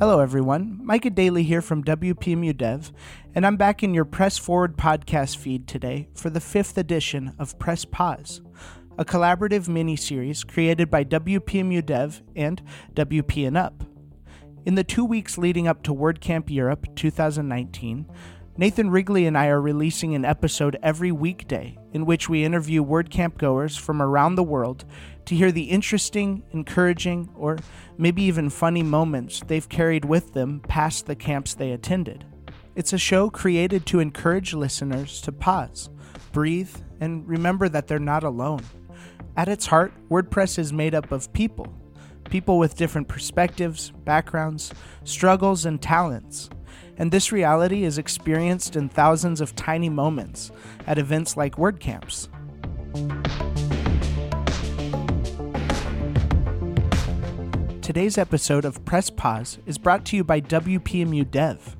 Hello, everyone. Micah Daly here from WPMU Dev, and I'm back in your Press Forward podcast feed today for the fifth edition of Press Pause, a collaborative mini series created by WPMU Dev and WP and Up. In the two weeks leading up to WordCamp Europe 2019, Nathan Wrigley and I are releasing an episode every weekday in which we interview WordCamp goers from around the world to hear the interesting, encouraging, or maybe even funny moments they've carried with them past the camps they attended. It's a show created to encourage listeners to pause, breathe, and remember that they're not alone. At its heart, WordPress is made up of people people with different perspectives, backgrounds, struggles, and talents and this reality is experienced in thousands of tiny moments at events like WordCamps. Today's episode of Press Pause is brought to you by WPMU Dev.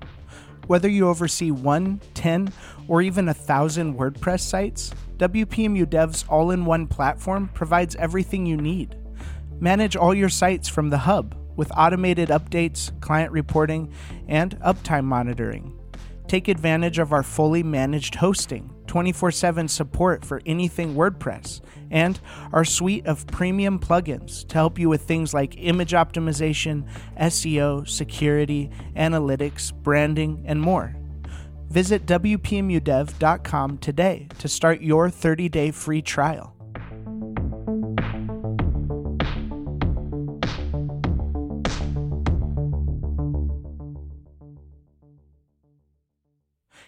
Whether you oversee one, ten, or even a thousand WordPress sites, WPMU Dev's all in one platform provides everything you need. Manage all your sites from the hub with automated updates, client reporting, and uptime monitoring. Take advantage of our fully managed hosting, 24 7 support for anything WordPress, and our suite of premium plugins to help you with things like image optimization, SEO, security, analytics, branding, and more. Visit WPMUDev.com today to start your 30 day free trial.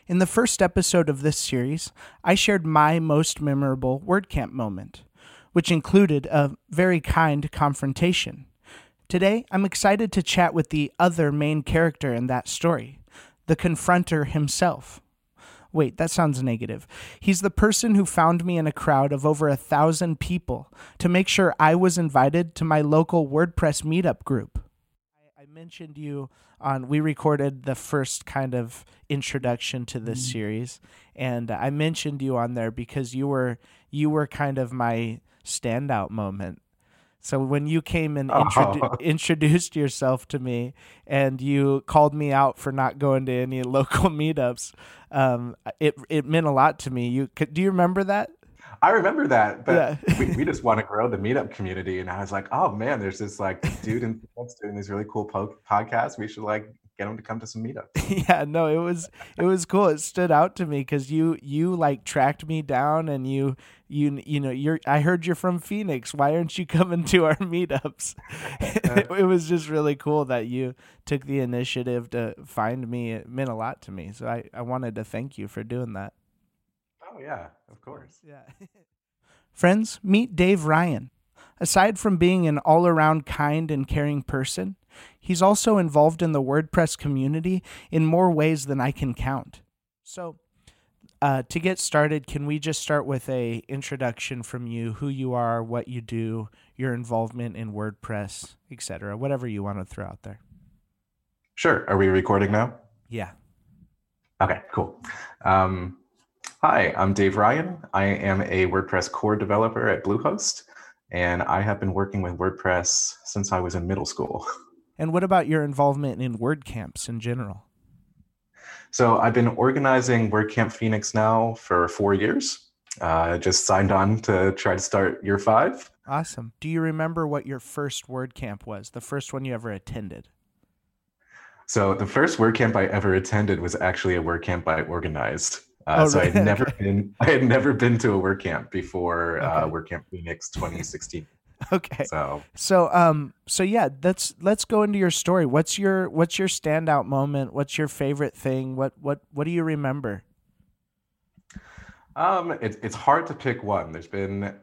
In the first episode of this series, I shared my most memorable WordCamp moment, which included a very kind confrontation. Today, I'm excited to chat with the other main character in that story, the confronter himself. Wait, that sounds negative. He's the person who found me in a crowd of over a thousand people to make sure I was invited to my local WordPress meetup group. I mentioned you on we recorded the first kind of introduction to this mm-hmm. series and I mentioned you on there because you were you were kind of my standout moment. So when you came and introdu- oh. introduced yourself to me and you called me out for not going to any local meetups, um, it it meant a lot to me. You do you remember that? I remember that, but yeah. we, we just want to grow the meetup community. And I was like, oh man, there's this like dude in doing these really cool po- podcasts. We should like get him to come to some meetups. yeah, no, it was it was cool. It stood out to me because you you like tracked me down and you you you know you're I heard you're from Phoenix. Why aren't you coming to our meetups? it, uh. it was just really cool that you took the initiative to find me. It meant a lot to me. So I I wanted to thank you for doing that. Oh yeah, of course. Yeah. Friends, meet Dave Ryan. Aside from being an all around kind and caring person, he's also involved in the WordPress community in more ways than I can count. So, uh, to get started, can we just start with a introduction from you, who you are, what you do, your involvement in WordPress, etc., whatever you want to throw out there. Sure. Are we recording now? Yeah. Okay. Cool. Um, Hi, I'm Dave Ryan. I am a WordPress core developer at Bluehost, and I have been working with WordPress since I was in middle school. And what about your involvement in WordCamps in general? So I've been organizing WordCamp Phoenix now for four years. I uh, just signed on to try to start year five. Awesome. Do you remember what your first WordCamp was, the first one you ever attended? So the first WordCamp I ever attended was actually a WordCamp I organized. Uh, oh, so I had never been I had never been to a WordCamp before uh, okay. uh, WordCamp Phoenix 2016. Okay. So so um so yeah, let's let's go into your story. What's your what's your standout moment? What's your favorite thing? What what what do you remember? Um, it's it's hard to pick one. There's been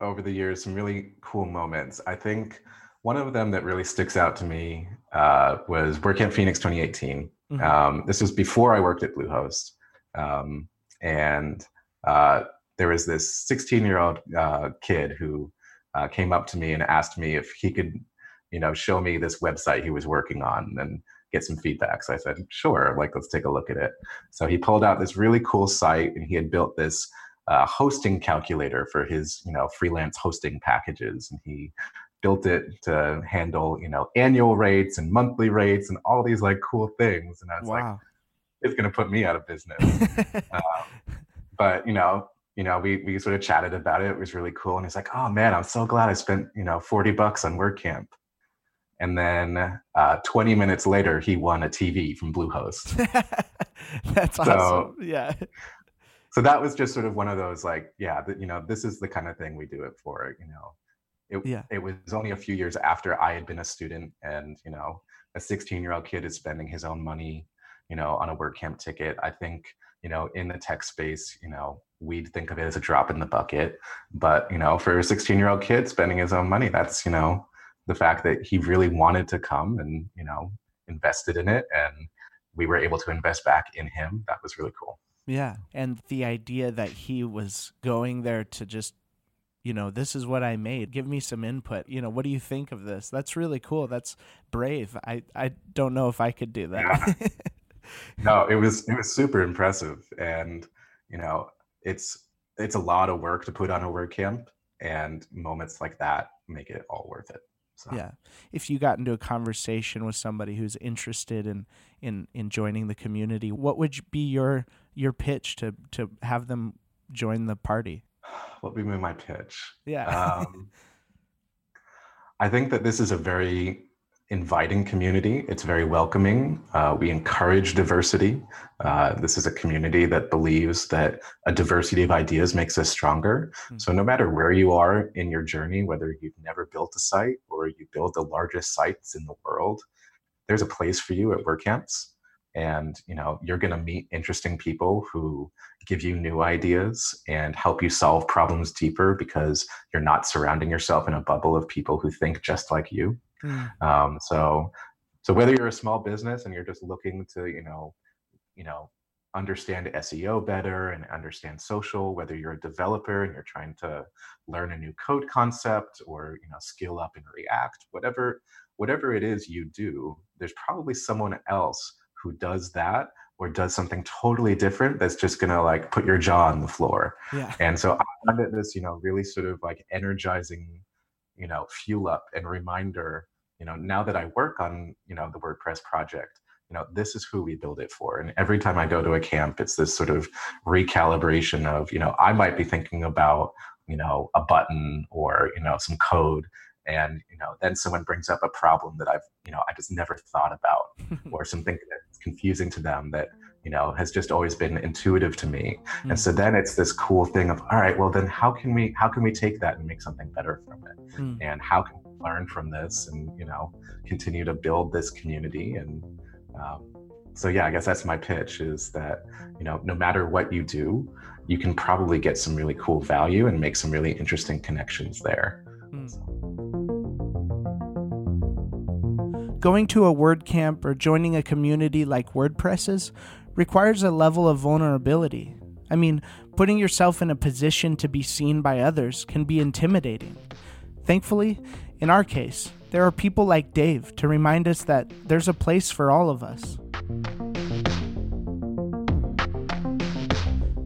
over the years some really cool moments. I think one of them that really sticks out to me uh, was WordCamp Phoenix 2018. Mm-hmm. Um, this was before I worked at Bluehost. Um, and uh, there was this 16 year old uh, kid who uh, came up to me and asked me if he could you know show me this website he was working on and get some feedback so i said sure like let's take a look at it. So he pulled out this really cool site and he had built this uh, hosting calculator for his you know freelance hosting packages. And he built it to handle you know annual rates and monthly rates and all these like cool things. And i was wow. like it's going to put me out of business. Um, but you know you know we we sort of chatted about it. It was really cool. And he's like oh man i'm so glad i spent you know 40 bucks on wordcamp. And then uh, 20 minutes later he won a tv from bluehost. That's so, awesome. Yeah. so that was just sort of one of those like yeah you know this is the kind of thing we do it for you know. It, yeah. it was only a few years after I had been a student, and you know, a 16 year old kid is spending his own money, you know, on a WordCamp ticket. I think you know, in the tech space, you know, we'd think of it as a drop in the bucket, but you know, for a 16 year old kid spending his own money, that's you know, the fact that he really wanted to come and you know, invested in it, and we were able to invest back in him. That was really cool. Yeah. And the idea that he was going there to just you know, this is what I made. Give me some input. You know, what do you think of this? That's really cool. That's brave. I I don't know if I could do that. Yeah. no, it was it was super impressive, and you know, it's it's a lot of work to put on a WordCamp, and moments like that make it all worth it. So. Yeah, if you got into a conversation with somebody who's interested in in in joining the community, what would be your your pitch to to have them join the party? what would be my pitch? Yeah. um, I think that this is a very inviting community. It's very welcoming. Uh, we encourage diversity. Uh, this is a community that believes that a diversity of ideas makes us stronger. Mm-hmm. So, no matter where you are in your journey, whether you've never built a site or you build the largest sites in the world, there's a place for you at WordCamps and you know you're going to meet interesting people who give you new ideas and help you solve problems deeper because you're not surrounding yourself in a bubble of people who think just like you. Um, so so whether you're a small business and you're just looking to you know you know understand seo better and understand social whether you're a developer and you're trying to learn a new code concept or you know skill up in react whatever whatever it is you do there's probably someone else who does that or does something totally different that's just gonna like put your jaw on the floor. Yeah. And so I find it this, you know, really sort of like energizing, you know, fuel up and reminder, you know, now that I work on, you know, the WordPress project, you know, this is who we build it for. And every time I go to a camp, it's this sort of recalibration of, you know, I might be thinking about, you know, a button or, you know, some code and you know then someone brings up a problem that i've you know i just never thought about or something that's confusing to them that you know has just always been intuitive to me mm. and so then it's this cool thing of all right well then how can we how can we take that and make something better from it mm. and how can we learn from this and you know continue to build this community and um, so yeah i guess that's my pitch is that you know no matter what you do you can probably get some really cool value and make some really interesting connections there mm. so. Going to a WordCamp or joining a community like WordPress's requires a level of vulnerability. I mean, putting yourself in a position to be seen by others can be intimidating. Thankfully, in our case, there are people like Dave to remind us that there's a place for all of us.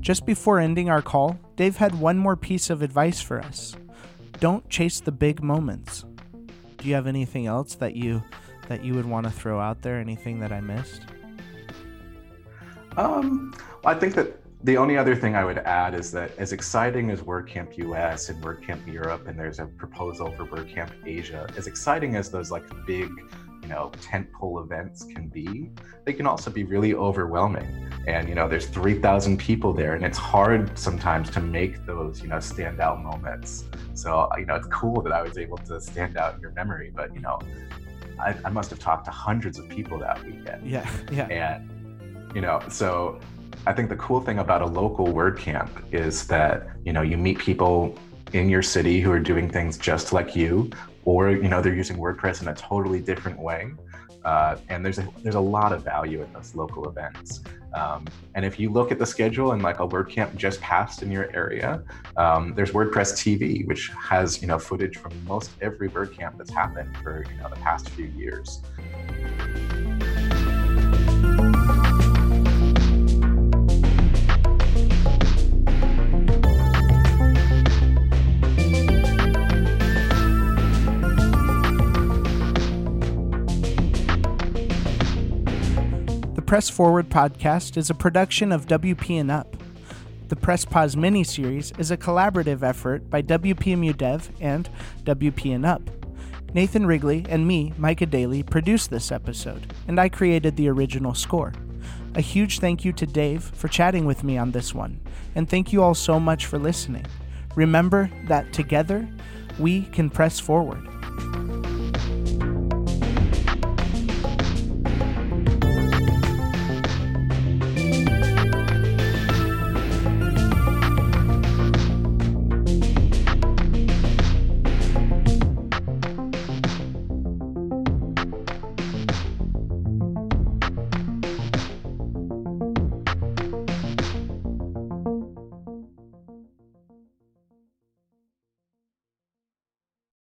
Just before ending our call, Dave had one more piece of advice for us. Don't chase the big moments. Do you have anything else that you that you would want to throw out there? Anything that I missed? Um, I think that the only other thing I would add is that as exciting as WordCamp US and WordCamp Europe, and there's a proposal for WordCamp Asia, as exciting as those like big, you know, tentpole events can be, they can also be really overwhelming. And you know, there's 3,000 people there, and it's hard sometimes to make those, you know, standout moments. So you know, it's cool that I was able to stand out in your memory, but you know, I, I must have talked to hundreds of people that weekend. Yeah, yeah. And, you know, so I think the cool thing about a local WordCamp is that, you know, you meet people in your city who are doing things just like you, or, you know, they're using WordPress in a totally different way. Uh, and there's a, there's a lot of value in those local events. Um, and if you look at the schedule and like a WordCamp just passed in your area, um, there's WordPress TV, which has you know footage from most every WordCamp that's happened for you know the past few years. Press Forward podcast is a production of WP and Up. The Press Pause mini-series is a collaborative effort by WPMU Dev and WP and Up. Nathan Wrigley and me, Micah Daly, produced this episode, and I created the original score. A huge thank you to Dave for chatting with me on this one, and thank you all so much for listening. Remember that together, we can press forward.